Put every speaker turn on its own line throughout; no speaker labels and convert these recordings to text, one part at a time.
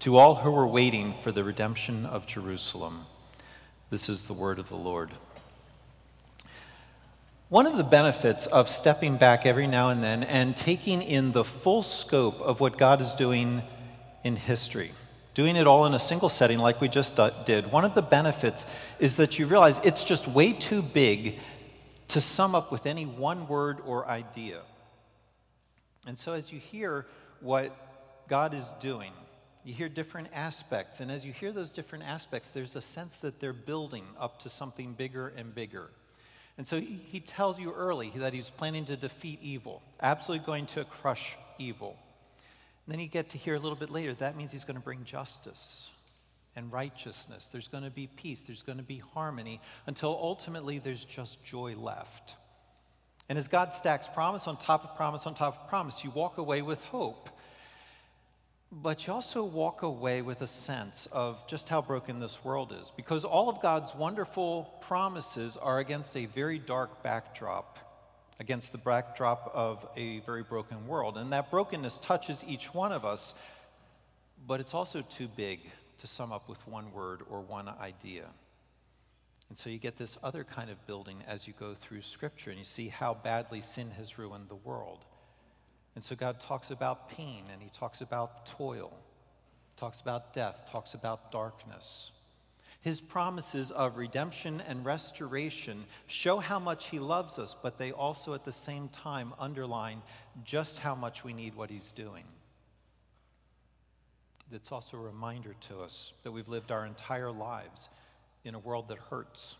to all who were waiting for the redemption of Jerusalem. This is the word of the Lord. One of the benefits of stepping back every now and then and taking in the full scope of what God is doing in history, doing it all in a single setting like we just did, one of the benefits is that you realize it's just way too big to sum up with any one word or idea. And so as you hear what God is doing, you hear different aspects. And as you hear those different aspects, there's a sense that they're building up to something bigger and bigger. And so he tells you early that he's planning to defeat evil, absolutely going to crush evil. And then you get to hear a little bit later that means he's going to bring justice and righteousness. There's going to be peace, there's going to be harmony, until ultimately there's just joy left. And as God stacks promise on top of promise on top of promise, you walk away with hope but you also walk away with a sense of just how broken this world is because all of God's wonderful promises are against a very dark backdrop, against the backdrop of a very broken world. And that brokenness touches each one of us, but it's also too big to sum up with one word or one idea. And so you get this other kind of building as you go through Scripture and you see how badly sin has ruined the world. And so God talks about pain and he talks about toil, talks about death, talks about darkness. His promises of redemption and restoration show how much he loves us, but they also at the same time underline just how much we need what he's doing. It's also a reminder to us that we've lived our entire lives in a world that hurts,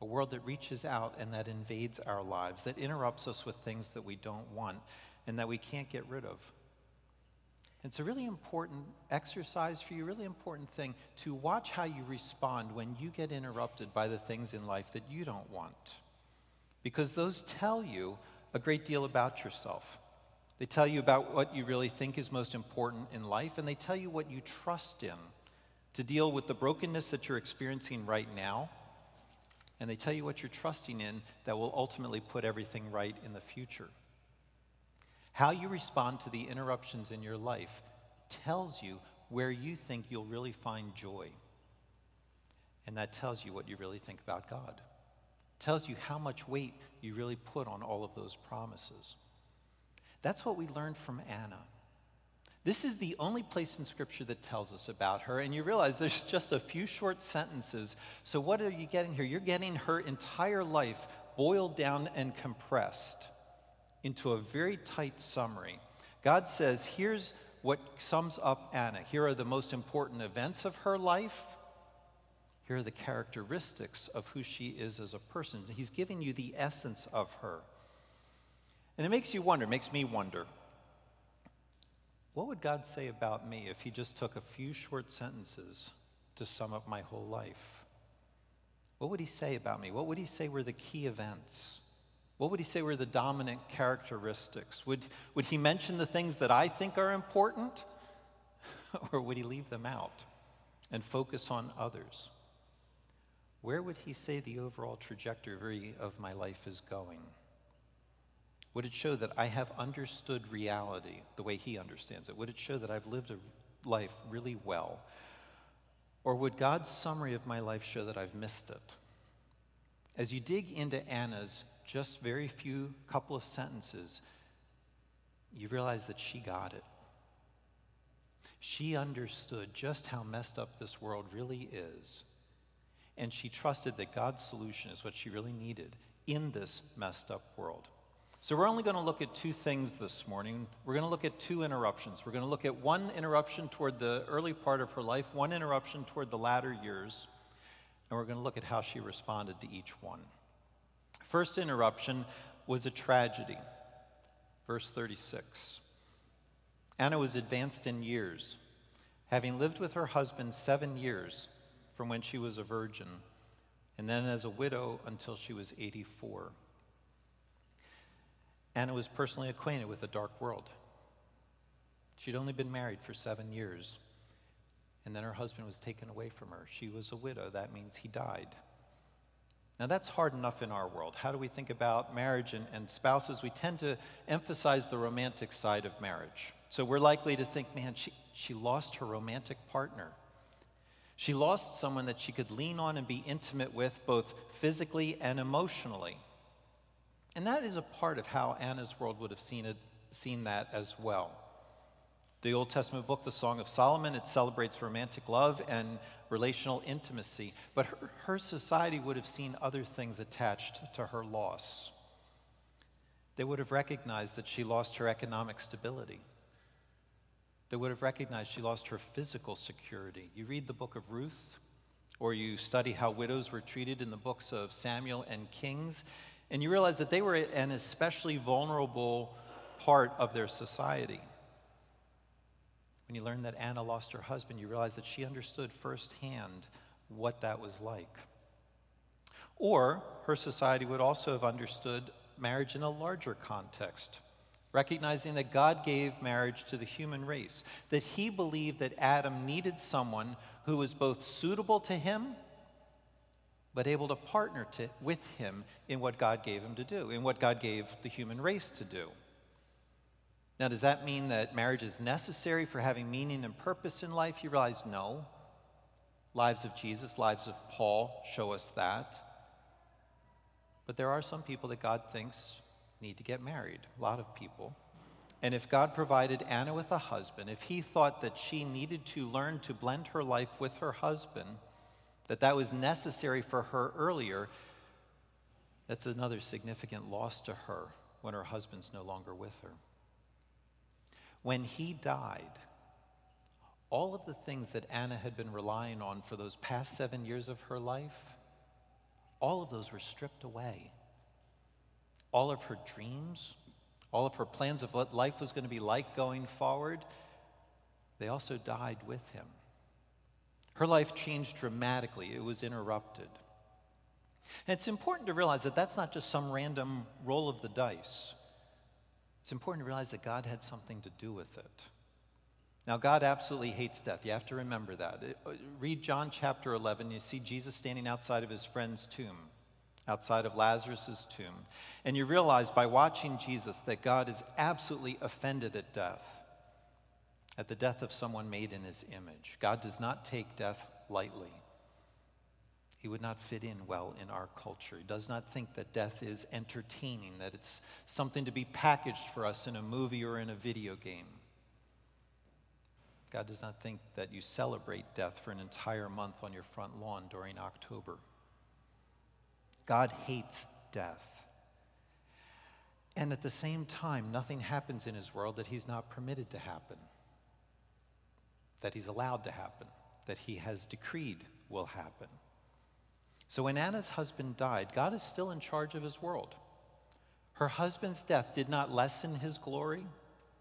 a world that reaches out and that invades our lives, that interrupts us with things that we don't want, and that we can't get rid of. It's a really important exercise for you, really important thing to watch how you respond when you get interrupted by the things in life that you don't want. Because those tell you a great deal about yourself. They tell you about what you really think is most important in life, and they tell you what you trust in to deal with the brokenness that you're experiencing right now. And they tell you what you're trusting in that will ultimately put everything right in the future. How you respond to the interruptions in your life tells you where you think you'll really find joy. And that tells you what you really think about God. tells you how much weight you really put on all of those promises. That's what we learned from Anna. This is the only place in Scripture that tells us about her, and you realize there's just a few short sentences. So, what are you getting here? You're getting her entire life boiled down and compressed into a very tight summary. God says, here's what sums up Anna. Here are the most important events of her life. Here are the characteristics of who she is as a person. He's giving you the essence of her. And it makes you wonder, makes me wonder, what would God say about me if He just took a few short sentences to sum up my whole life? What would He say about me? What would He say were the key events? What would he say were the dominant characteristics? Would, would he mention the things that I think are important? or would he leave them out and focus on others? Where would he say the overall trajectory of my life is going? Would it show that I have understood reality the way he understands it? Would it show that I've lived a life really well? Or would God's summary of my life show that I've missed it? As you dig into Anna's just very few couple of sentences, you realize that she got it. She understood just how messed up this world really is. And she trusted that God's solution is what she really needed in this messed up world. So, we're only going to look at two things this morning. We're going to look at two interruptions. We're going to look at one interruption toward the early part of her life, one interruption toward the latter years, and we're going to look at how she responded to each one. First interruption was a tragedy. Verse 36 Anna was advanced in years, having lived with her husband seven years from when she was a virgin, and then as a widow until she was 84. Anna was personally acquainted with the dark world. She'd only been married for seven years, and then her husband was taken away from her. She was a widow. That means he died. Now, that's hard enough in our world. How do we think about marriage and, and, spouses? We tend to emphasize the romantic side of marriage. So we're likely to think, man, she, she lost her romantic partner. She lost someone that she could lean on and be intimate with, both physically and emotionally. And that is a part of how Anna's world would have seen, it, seen that as well. The Old Testament book, the Song of Solomon, it celebrates romantic love and relational intimacy, but her, her society would have seen other things attached to her loss. They would have recognized that she lost her economic stability. They would have recognized she lost her physical security. You read the book of Ruth, or you study how widows were treated in the books of Samuel and Kings, and you realize that they were an especially vulnerable part of their society. When you learn that Anna lost her husband, you realize that she understood firsthand what that was like. Or her society would also have understood marriage in a larger context, recognizing that God gave marriage to the human race, that he believed that Adam needed someone who was both suitable to him but able to partner to, with him in what God gave him to do, in what God gave the human race to do. Now, does that mean that marriage is necessary for having meaning and purpose in life? You realize no. Lives of Jesus, lives of Paul show us that. But there are some people that God thinks need to get married, a lot of people. And if God provided Anna with a husband, if he thought that she needed to learn to blend her life with her husband, that that was necessary for her earlier, that's another significant loss to her when her husband's no longer with her. When he died, all of the things that Anna had been relying on for those past seven years of her life, all of those were stripped away. All of her dreams, all of her plans of what life was going to be like going forward, they also died with him. Her life changed dramatically, it was interrupted. And it's important to realize that that's not just some random roll of the dice. It's important to realize that God had something to do with it. Now, God absolutely hates death. You have to remember that. Uh, read John chapter 11. You see Jesus standing outside of his friend's tomb, outside of Lazarus' tomb. And you realize by watching Jesus that God is absolutely offended at death, at the death of someone made in his image. God does not take death lightly. He would not fit in well in our culture. He does not think that death is entertaining, that it's something to be packaged for us in a movie or in a video game. God does not think that you celebrate death for an entire month on your front lawn during October. God hates death. And at the same time, nothing happens in his world that he's not permitted to happen, that he's allowed to happen, that he has decreed will happen. So when Anna's husband died, God is still in charge of his world. Her husband's death did not lessen his glory,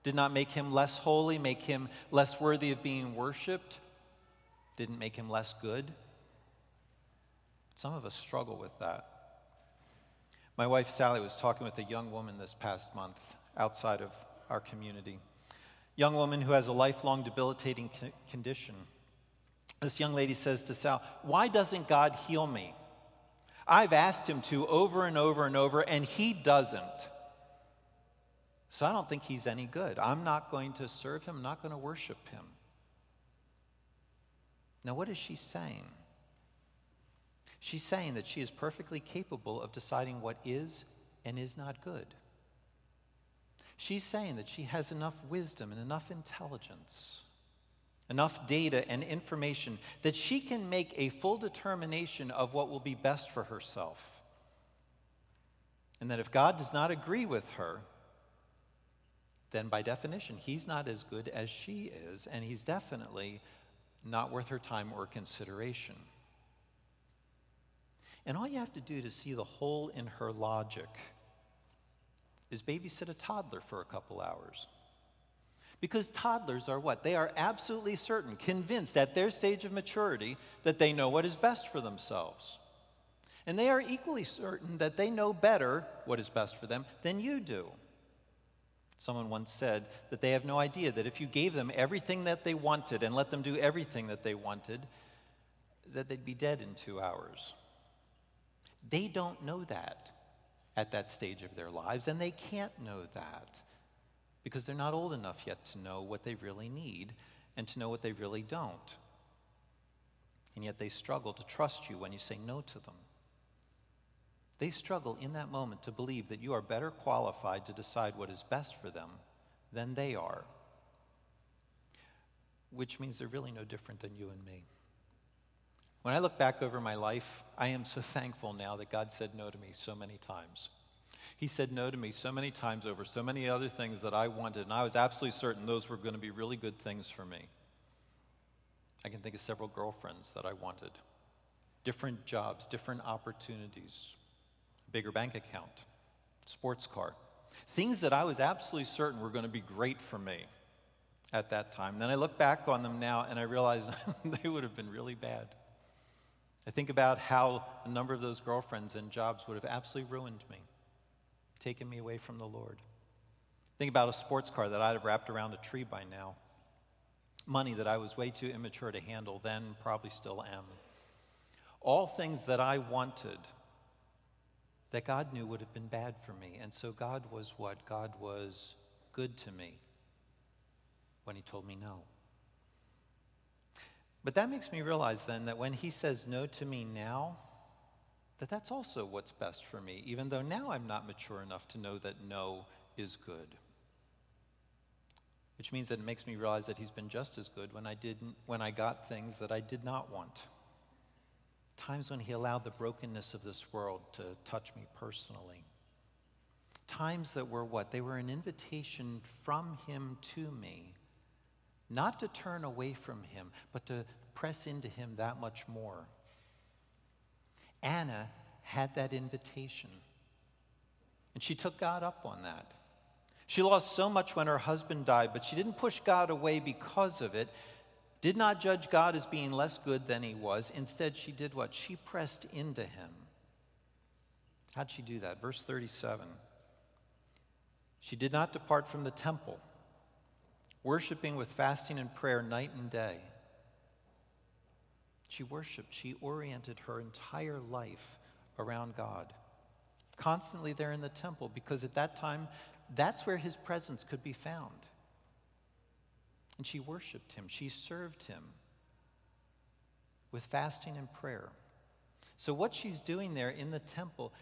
did not make him less holy, make him less worthy of being worshiped, didn't make him less good. Some of us struggle with that. My wife Sally was talking with a young woman this past month outside of our community. Young woman who has a lifelong debilitating condition. This young lady says to Sal, Why doesn't God heal me? I've asked him to over and over and over, and he doesn't. So I don't think he's any good. I'm not going to serve him, I'm not going to worship him. Now, what is she saying? She's saying that she is perfectly capable of deciding what is and is not good. She's saying that she has enough wisdom and enough intelligence enough data and information that she can make a full determination of what will be best for herself. And that if God does not agree with her, then by definition, he's not as good as she is, and he's definitely not worth her time or consideration. And all you have to do to see the hole in her logic is babysit a toddler for a couple hours. Because toddlers are what? They are absolutely certain, convinced at their stage of maturity that they know what is best for themselves. And they are equally certain that they know better what is best for them than you do. Someone once said that they have no idea that if you gave them everything that they wanted and let them do everything that they wanted, that they'd be dead in two hours. They don't know that at that stage of their lives, and they can't know that because they're not old enough yet to know what they really need and to know what they really don't. And yet they struggle to trust you when you say no to them. They struggle in that moment to believe that you are better qualified to decide what is best for them than they are, which means they're really no different than you and me. When I look back over my life, I am so thankful now that God said no to me so many times. He said no to me so many times over so many other things that I wanted, and I was absolutely certain those were going to be really good things for me. I can think of several girlfriends that I wanted, different jobs, different opportunities, bigger bank account, sports car, things that I was absolutely certain were going to be great for me at that time. Then I look back on them now and I realize they would have been really bad. I think about how a number of those girlfriends and jobs would have absolutely ruined me, taken me away from the Lord. Think about a sports car that I'd have wrapped around a tree by now. Money that I was way too immature to handle then, probably still am. All things that I wanted that God knew would have been bad for me. And so God was what? God was good to me when He told me no. But that makes me realize then that when He says no to me now, that that's also what's best for me, even though now I'm not mature enough to know that no is good. Which means that it makes me realize that He's been just as good when I didn't, when I got things that I did not want times when He allowed the brokenness of this world to touch me personally. Times that were what? They were an invitation from Him to me, not to turn away from Him, but to press into Him that much more. Anna had that invitation, and she took God up on that. She lost so much when her husband died, but she didn't push God away because of it did not judge God as being less good than he was. Instead, she did what? She pressed into him. How'd she do that? Verse 37. She did not depart from the temple, worshiping with fasting and prayer night and day. She worshiped, she oriented her entire life around God. Constantly there in the temple, because at that time, that's where his presence could be found. And she worshiped him, she served him with fasting and prayer. So, what she's doing there in the temple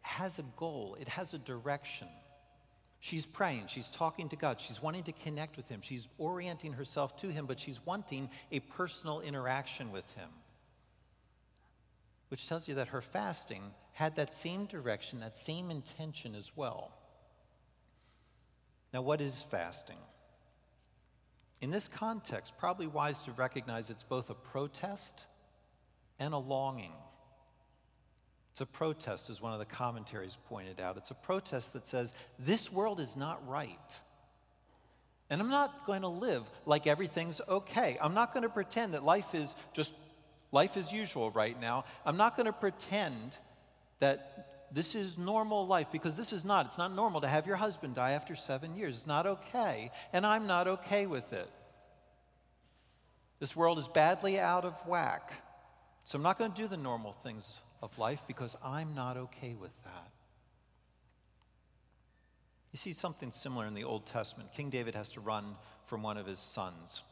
has a goal, it has a direction. She's praying, she's talking to God, she's wanting to connect with Him, she's orienting herself to Him, but she's wanting a personal interaction with Him. Which tells you that her fasting had that same direction, that same intention as well. Now, what is fasting? In this context, probably wise to recognize it's both a protest and a longing. It's a protest, as one of the commentaries pointed out. It's a protest that says, This world is not right. And I'm not going to live like everything's okay. I'm not going to pretend that life is just life as usual right now. I'm not going to pretend that this is normal life because this is not. It's not normal to have your husband die after seven years. It's not okay, and I'm not okay with it. This world is badly out of whack. So I'm not going to do the normal things of life because I'm not okay with that. You see something similar in the Old Testament. King David has to run from one of his sons.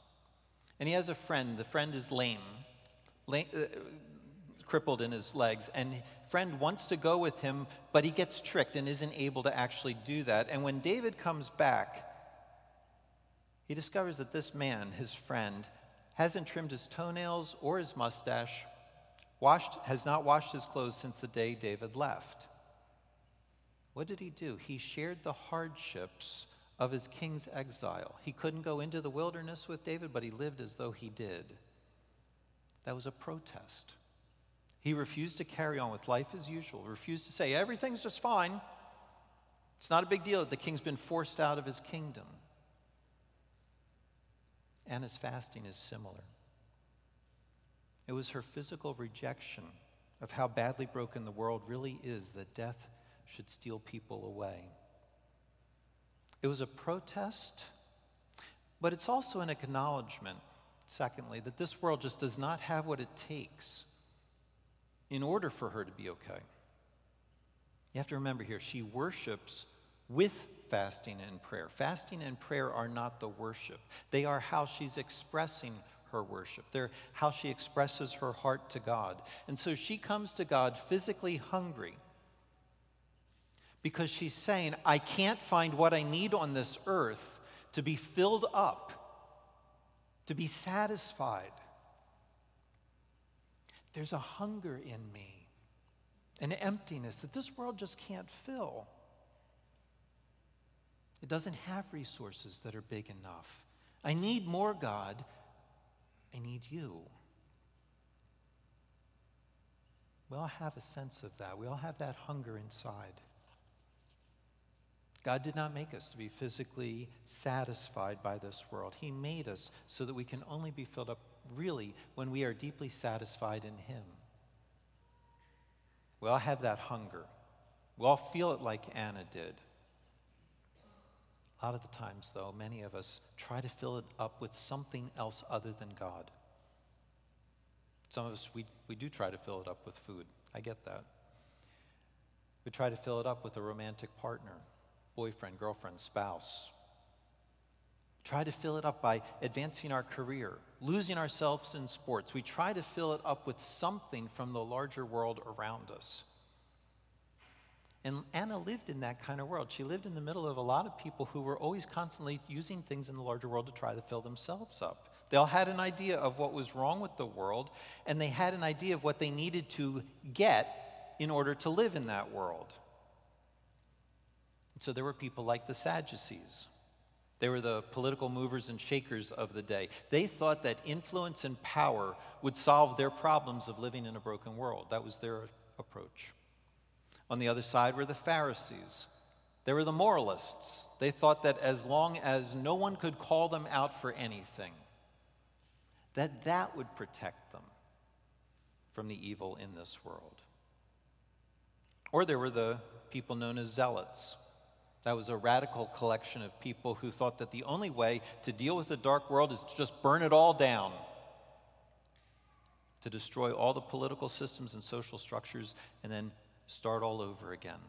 And he has a friend. The friend is lame, lame uh, crippled in his legs. And friend wants to go with him, but he gets tricked and isn't able to actually do that. And when David comes back, he discovers that this man, his friend, hasn't trimmed his toenails or his mustache, washed, has not washed his clothes since the day David left. What did he do? He shared the hardships of his king's exile. He couldn't go into the wilderness with David, but he lived as though he did. That was a protest. He refused to carry on with life as usual, refused to say, everything's just fine. It's not a big deal that the king's been forced out of his kingdom. Anna's fasting is similar. It was her physical rejection of how badly broken the world really is that death should steal people away. It was a protest, but it's also an acknowledgement, secondly, that this world just does not have what it takes in order for her to be okay. You have to remember here, she worships with fasting and prayer. Fasting and prayer are not the worship, they are how she's expressing her worship. They're how she expresses her heart to God. And so she comes to God physically hungry because she's saying, I can't find what I need on this earth to be filled up, to be satisfied. There's a hunger in me, an emptiness that this world just can't fill. It doesn't have resources that are big enough. I need more, God. I need you. We all have a sense of that. We all have that hunger inside. God did not make us to be physically satisfied by this world. He made us so that we can only be filled up really when we are deeply satisfied in Him. We all have that hunger. We all feel it like Anna did. A lot of the times, though, many of us try to fill it up with something else other than God. Some of us, we, we do try to fill it up with food. I get that. We try to fill it up with a romantic partner, boyfriend, girlfriend, spouse. Try to fill it up by advancing our career, losing ourselves in sports. We try to fill it up with something from the larger world around us. And Anna lived in that kind of world. She lived in the middle of a lot of people who were always constantly using things in the larger world to try to fill themselves up. They all had an idea of what was wrong with the world, and they had an idea of what they needed to get in order to live in that world. And so there were people like the Sadducees. They were the political movers and shakers of the day. They thought that influence and power would solve their problems of living in a broken world. That was their approach. On the other side were the Pharisees. They were the moralists. They thought that as long as no one could call them out for anything, that that would protect them from the evil in this world. Or there were the people known as zealots. That was a radical collection of people who thought that the only way to deal with the dark world is to just burn it all down, to destroy all the political systems and social structures, and then start all over again.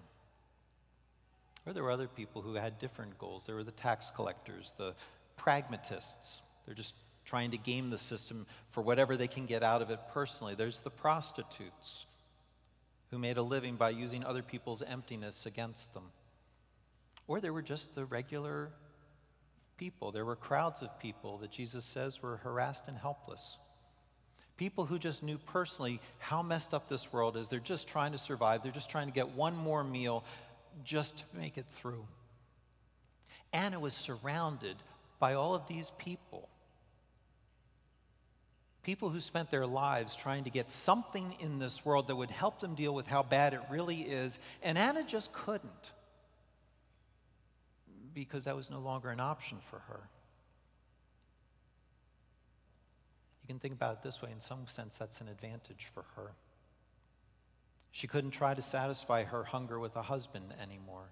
Or there were other people who had different goals. There were the tax collectors, the pragmatists. They're just trying to game the system for whatever they can get out of it personally. There's the prostitutes who made a living by using other people's emptiness against them. Or there were just the regular people. There were crowds of people that Jesus says were harassed and helpless. People who just knew personally how messed up this world is. They're just trying to survive, they're just trying to get one more meal just to make it through. Anna was surrounded by all of these people people who spent their lives trying to get something in this world that would help them deal with how bad it really is. And Anna just couldn't because that was no longer an option for her. You can think about it this way in some sense, that's an advantage for her. She couldn't try to satisfy her hunger with a husband anymore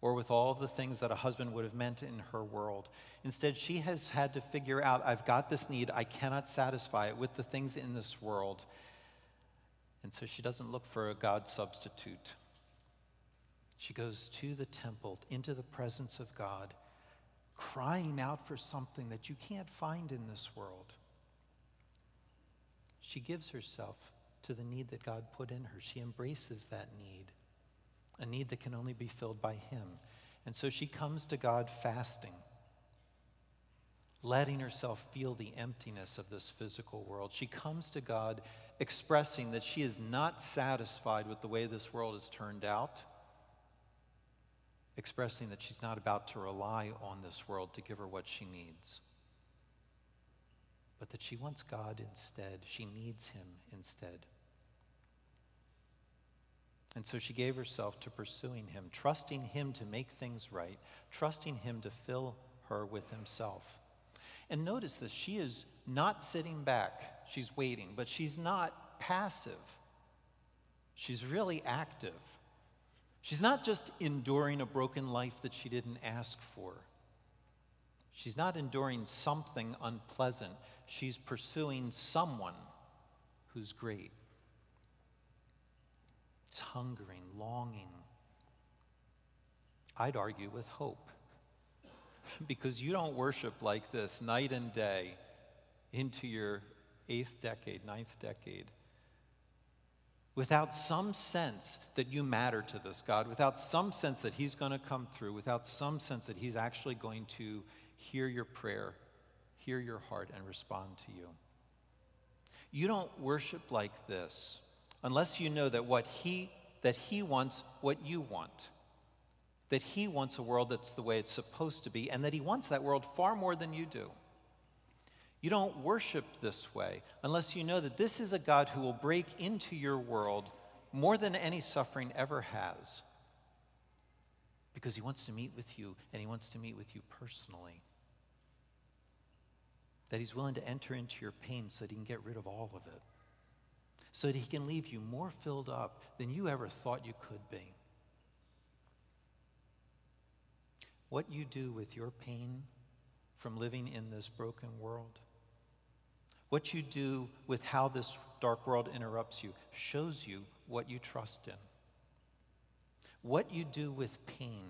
or with all of the things that a husband would have meant in her world. Instead, she has had to figure out I've got this need, I cannot satisfy it with the things in this world. And so she doesn't look for a God substitute. She goes to the temple, into the presence of God, crying out for something that you can't find in this world. She gives herself to the need that God put in her. She embraces that need a need that can only be filled by Him. And so she comes to God fasting, letting herself feel the emptiness of this physical world. She comes to God expressing that she is not satisfied with the way this world has turned out, expressing that she's not about to rely on this world to give her what she needs, but that she wants God instead. She needs Him instead. And so she gave herself to pursuing him, trusting him to make things right, trusting him to fill her with himself. And notice this she is not sitting back, she's waiting, but she's not passive. She's really active. She's not just enduring a broken life that she didn't ask for. She's not enduring something unpleasant. She's pursuing someone who's great. It's hungering, longing. I'd argue with hope. because you don't worship like this night and day into your eighth decade, ninth decade without some sense that you matter to this God, without some sense that He's going to come through, without some sense that He's actually going to hear your prayer, hear your heart, and respond to you. You don't worship like this unless you know that what He that He wants what you want. That He wants a world that's the way it's supposed to be, and that He wants that world far more than you do. You don't worship this way unless you know that this is a God who will break into your world more than any suffering ever has. Because he wants to meet with you and he wants to meet with you personally. That he's willing to enter into your pain so that he can get rid of all of it. So that he can leave you more filled up than you ever thought you could be. What you do with your pain from living in this broken world what you do with how this dark world interrupts you shows you what you trust in. What you do with pain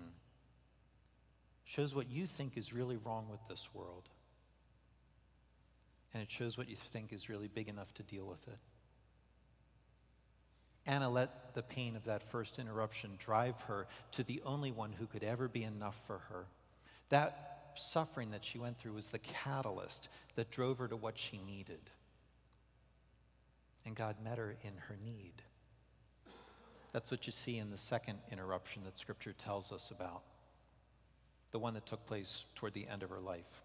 shows what you think is really wrong with this world. And it shows what you think is really big enough to deal with it. Anna let the pain of that first interruption drive her to the only one who could ever be enough for her. That suffering that she went through was the catalyst that drove her to what she needed. And God met her in her need. That's what you see in the second interruption that Scripture tells us about, the one that took place toward the end of her life.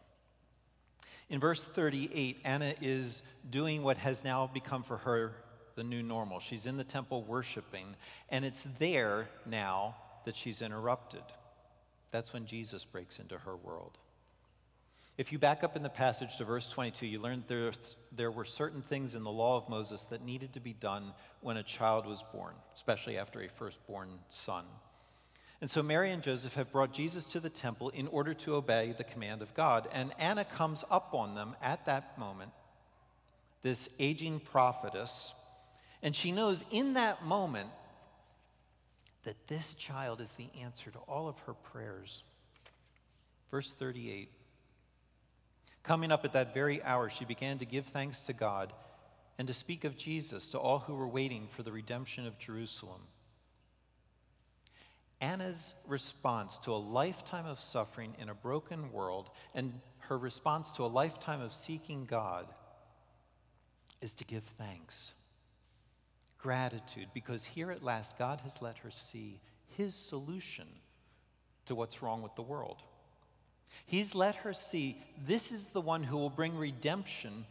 In verse 38, Anna is doing what has now become for her the new normal. She's in the temple worshiping, and it's there now that she's interrupted. That's when Jesus breaks into her world. If you back up in the passage to verse 22, you learn there, there were certain things in the law of Moses that needed to be done when a child was born, especially after a firstborn son. And so Mary and Joseph have brought Jesus to the temple in order to obey the command of God. And Anna comes up on them at that moment, this aging prophetess, and she knows in that moment that this child is the answer to all of her prayers. Verse 38 Coming up at that very hour, she began to give thanks to God and to speak of Jesus to all who were waiting for the redemption of Jerusalem. Anna's response to a lifetime of suffering in a broken world and her response to a lifetime of seeking God is to give thanks gratitude because here at last God has let her see his solution to what's wrong with the world. He's let her see this is the one who will bring redemption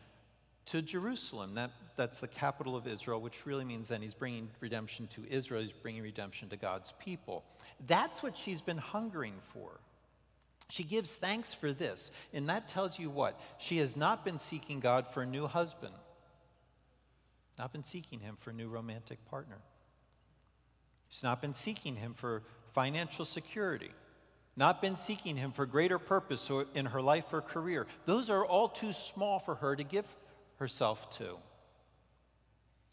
to Jerusalem. That, that's the capital of Israel, which really means then he's bringing redemption to Israel, he's bringing redemption to God's people. That's what she's been hungering for. She gives thanks for this, and that tells you what? She has not been seeking God for a new husband not been seeking Him for a new romantic partner. She's not been seeking Him for financial security, not been seeking Him for greater purpose in her life or career. Those are all too small for her to give herself to.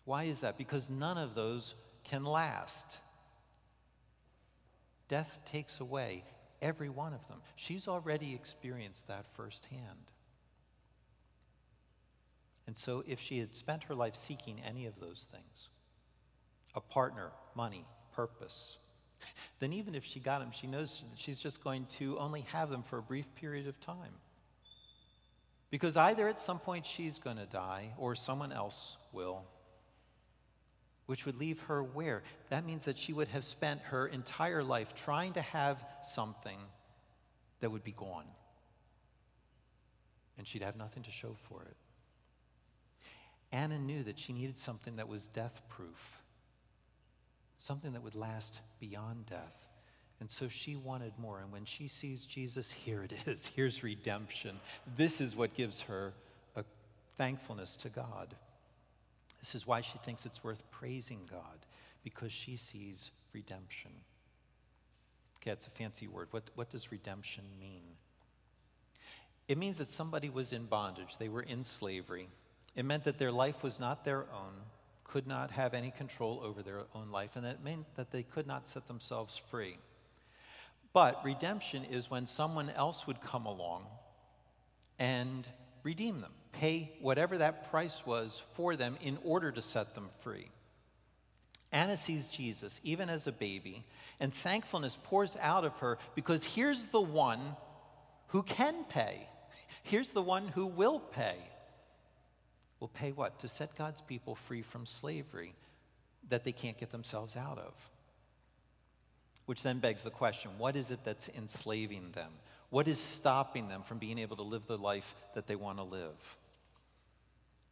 Why is that? Because none of those can last. Death takes away every one of them. She's already experienced that firsthand. And so, if she had spent her life seeking any of those things a partner, money, purpose then even if she got them, she knows that she's just going to only have them for a brief period of time. Because either at some point she's going to die or someone else will, which would leave her where? That means that she would have spent her entire life trying to have something that would be gone. And she'd have nothing to show for it. Anna knew that she needed something that was death proof, something that would last beyond death. And so she wanted more. And when she sees Jesus, here it is. Here's redemption. This is what gives her a thankfulness to God. This is why she thinks it's worth praising God, because she sees redemption. Okay, it's a fancy word. What, what does redemption mean? It means that somebody was in bondage, they were in slavery. It meant that their life was not their own, could not have any control over their own life, and that meant that they could not set themselves free. But redemption is when someone else would come along and redeem them, pay whatever that price was for them in order to set them free. Anna sees Jesus even as a baby, and thankfulness pours out of her because here's the one who can pay. Here's the one who will pay. Will pay what? To set God's people free from slavery that they can't get themselves out of. Which then begs the question what is it that's enslaving them? What is stopping them from being able to live the life that they want to live?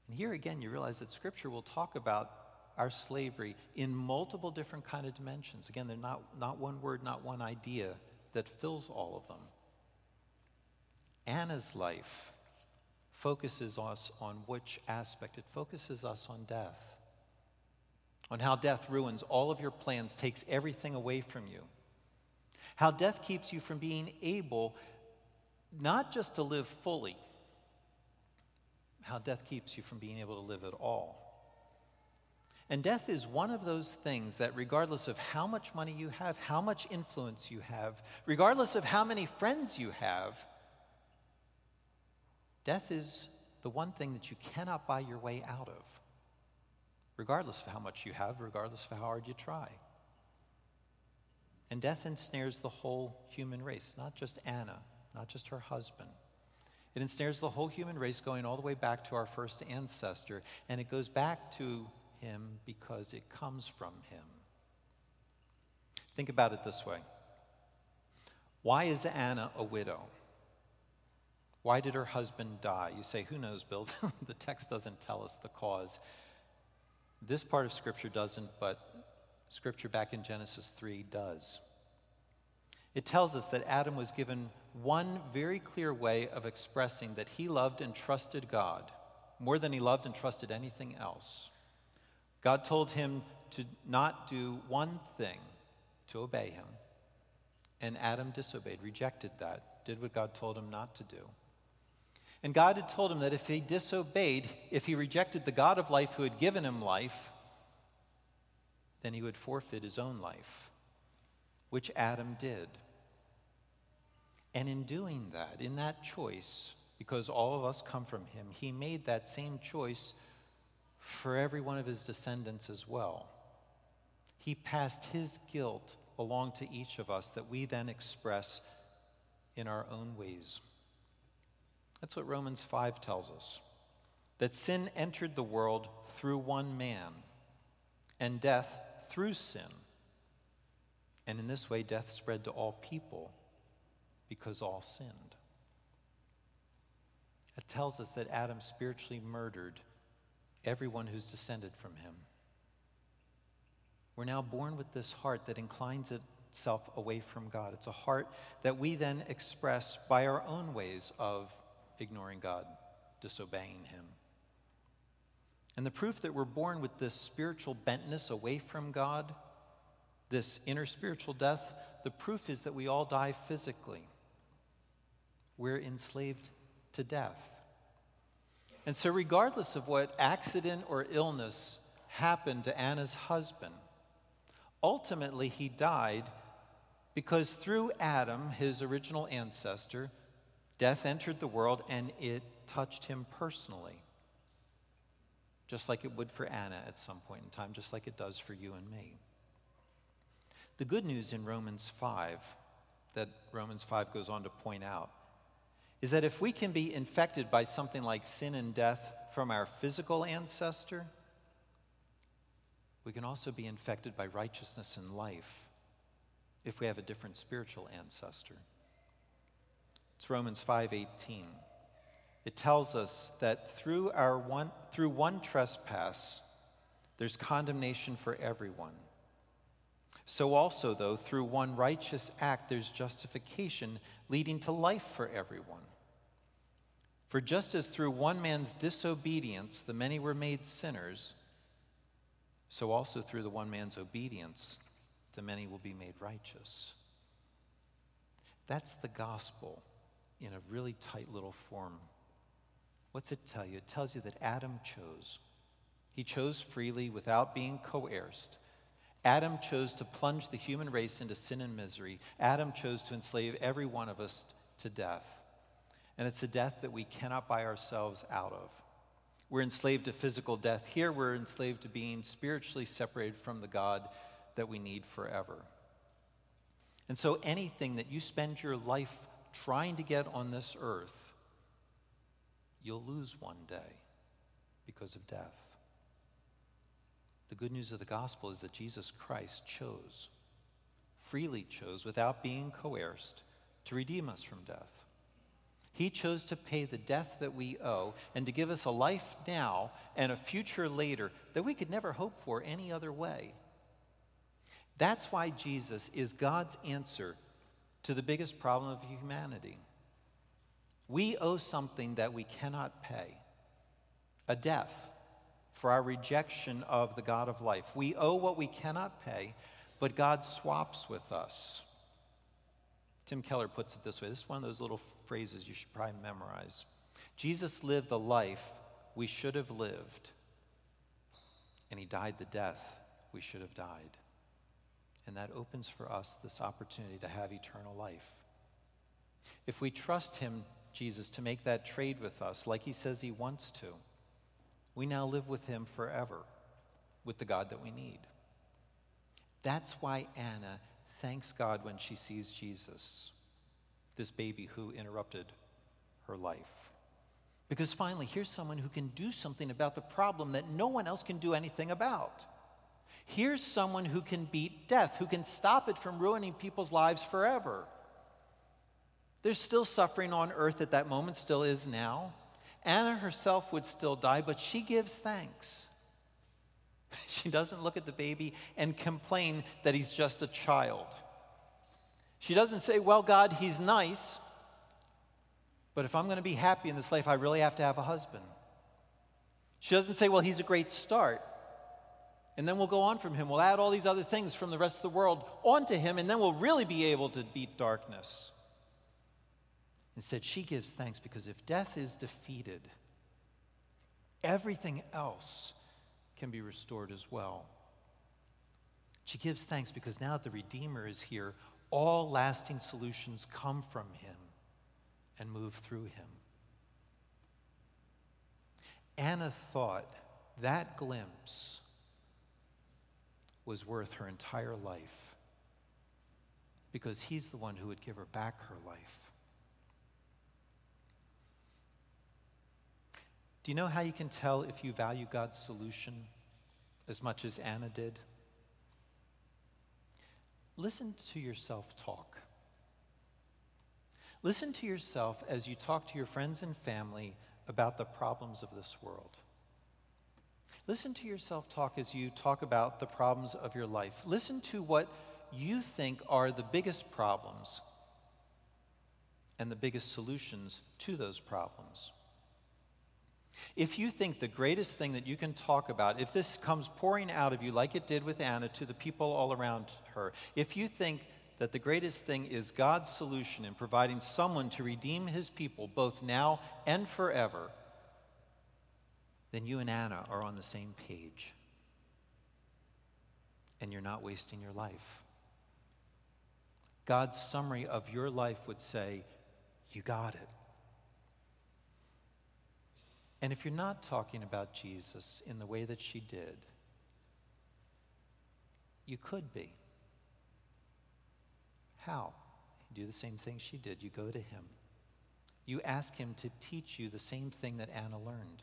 And here again, you realize that Scripture will talk about our slavery in multiple different kind of dimensions. Again, they're not, not one word, not one idea that fills all of them. Anna's life focuses us on which aspect? It focuses us on death on how death ruins all of your plans, takes everything away from you. How death keeps you from being able not just to live fully, how death keeps you from being able to live at all. And death is one of those things that, regardless of how much money you have, how much influence you have, regardless of how many friends you have, death is the one thing that you cannot buy your way out of regardless of how much you have, regardless of how hard you try. And death ensnares the whole human race, not just Anna, not just her husband. It ensnares the whole human race going all the way back to our first ancestor, and it goes back to him because it comes from him. Think about it this way Why is Anna a widow? Why did her husband die? You say, Who knows, Bill? the text doesn't tell us the cause. This part of Scripture doesn't, but Scripture back in Genesis 3 does. It tells us that Adam was given one very clear way of expressing that he loved and trusted God more than he loved and trusted anything else. God told him to not do one thing, to obey him. And Adam disobeyed, rejected that, did what God told him not to do. And God had told him that if he disobeyed, if he rejected the God of life who had given him life, then he would forfeit his own life, which Adam did. And in doing that, in that choice, because all of us come from him, he made that same choice for every one of his descendants as well. He passed his guilt along to each of us that we then express in our own ways. That's what Romans 5 tells us that sin entered the world through one man, and death through sin. And in this way, death spread to all people because all sinned. It tells us that Adam spiritually murdered everyone who's descended from him. We're now born with this heart that inclines itself away from God. It's a heart that we then express by our own ways of ignoring God, disobeying Him. And the proof that we're born with this spiritual bentness away from God, this inner spiritual death, the proof is that we all die physically. We're enslaved to death. And so, regardless of what accident or illness happened to Anna's husband, ultimately he died because through Adam, his original ancestor, Death entered the world and it touched him personally, just like it would for Anna at some point in time, just like it does for you and me. The good news in Romans 5, that Romans 5 goes on to point out, is that if we can be infected by something like sin and death from our physical ancestor, we can also be infected by righteousness and life if we have a different spiritual ancestor. It's Romans 5:18. It tells us that through our one through one trespass there's condemnation for everyone. So also, though, through one righteous act, there's justification leading to life for everyone. For just as through one man's disobedience the many were made sinners, so also through the one man's obedience the many will be made righteous. That's the gospel in a really tight little form. What's it tell you? It tells you that Adam chose. He chose freely without being coerced. Adam chose to plunge the human race into sin and misery. Adam chose to enslave every one of us to death. And it's a death that we cannot buy ourselves out of. We're enslaved to physical death. Here, we're enslaved to being spiritually separated from the God that we need forever. And so, anything that you spend your life trying to get on this earth, you'll lose one day because of death. The good news of the gospel is that Jesus Christ chose, freely chose, without being coerced, to redeem us from death. He chose to pay the death that we owe and to give us a life now and a future later that we could never hope for any other way. That's why Jesus is God's answer to the biggest problem of humanity. We owe something that we cannot pay a death for our rejection of the God of life. We owe what we cannot pay, but God swaps with us. Tim Keller puts it this way this is one of those little phrases you should probably memorize. Jesus lived the life we should have lived, and he died the death we should have died. And that opens for us this opportunity to have eternal life. If we trust him, Jesus, to make that trade with us like he says he wants to, we now live with him forever with the God that we need. That's why Anna thanks God when she sees Jesus, this baby who interrupted her life. Because finally, here's someone who can do something about the problem that no one else can do anything about. Here's someone who can beat death, who can stop it from ruining people's lives forever. There's still suffering on earth at that moment, still is now. Anna herself would still die, but she gives thanks. She doesn't look at the baby and complain that he's just a child. She doesn't say, Well, God, he's nice, but if I'm going to be happy in this life, I really have to have a husband. She doesn't say, Well, he's a great start, and then we'll go on from him. We'll add all these other things from the rest of the world onto him, and then we'll really be able to beat darkness. Instead, she gives thanks because if death is defeated, everything else can be restored as well. She gives thanks because now the Redeemer is here, all lasting solutions come from him and move through him. Anna thought that glimpse was worth her entire life because he's the one who would give her back her life. Do you know how you can tell if you value God's solution as much as Anna did? Listen to yourself talk. Listen to yourself as you talk to your friends and family about the problems of this world. Listen to yourself talk as you talk about the problems of your life. Listen to what you think are the biggest problems and the biggest solutions to those problems. If you think the greatest thing that you can talk about, if this comes pouring out of you like it did with Anna to the people all around her, if you think that the greatest thing is God's solution in providing someone to redeem his people both now and forever, then you and Anna are on the same page. And you're not wasting your life. God's summary of your life would say, You got it. And if you're not talking about Jesus in the way that she did, you could be. How? You do the same thing she did. You go to him. You ask him to teach you the same thing that Anna learned.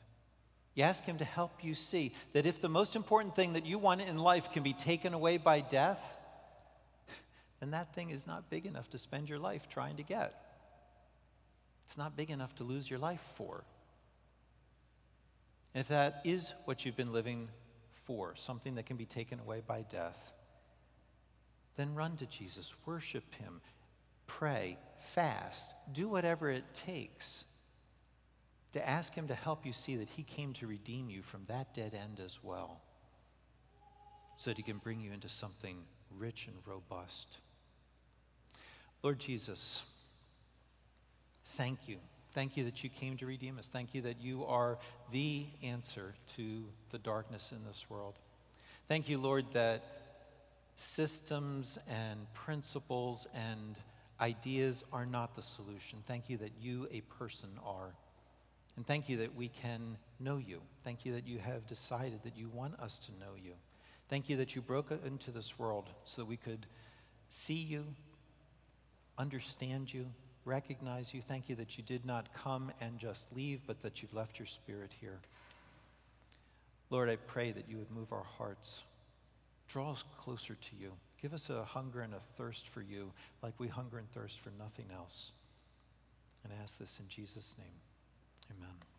You ask him to help you see that if the most important thing that you want in life can be taken away by death, then that thing is not big enough to spend your life trying to get. It's not big enough to lose your life for. And if that is what you've been living for, something that can be taken away by death, then run to Jesus, worship him, pray, fast, do whatever it takes to ask him to help you see that he came to redeem you from that dead end as well, so that he can bring you into something rich and robust. Lord Jesus, thank you. Thank you that you came to redeem us. Thank you that you are the answer to the darkness in this world. Thank you, Lord, that systems and principles and ideas are not the solution. Thank you that you, a person, are. And thank you that we can know you. Thank you that you have decided that you want us to know you. Thank you that you broke into this world so that we could see you, understand you, recognize you. Thank you that you did not come and just leave, but that you've left your spirit here. Lord, I pray that you would move our hearts. Draw us closer to you. Give us a hunger and a thirst for you, like we hunger and thirst for nothing else. And I ask this in Jesus' name. Amen.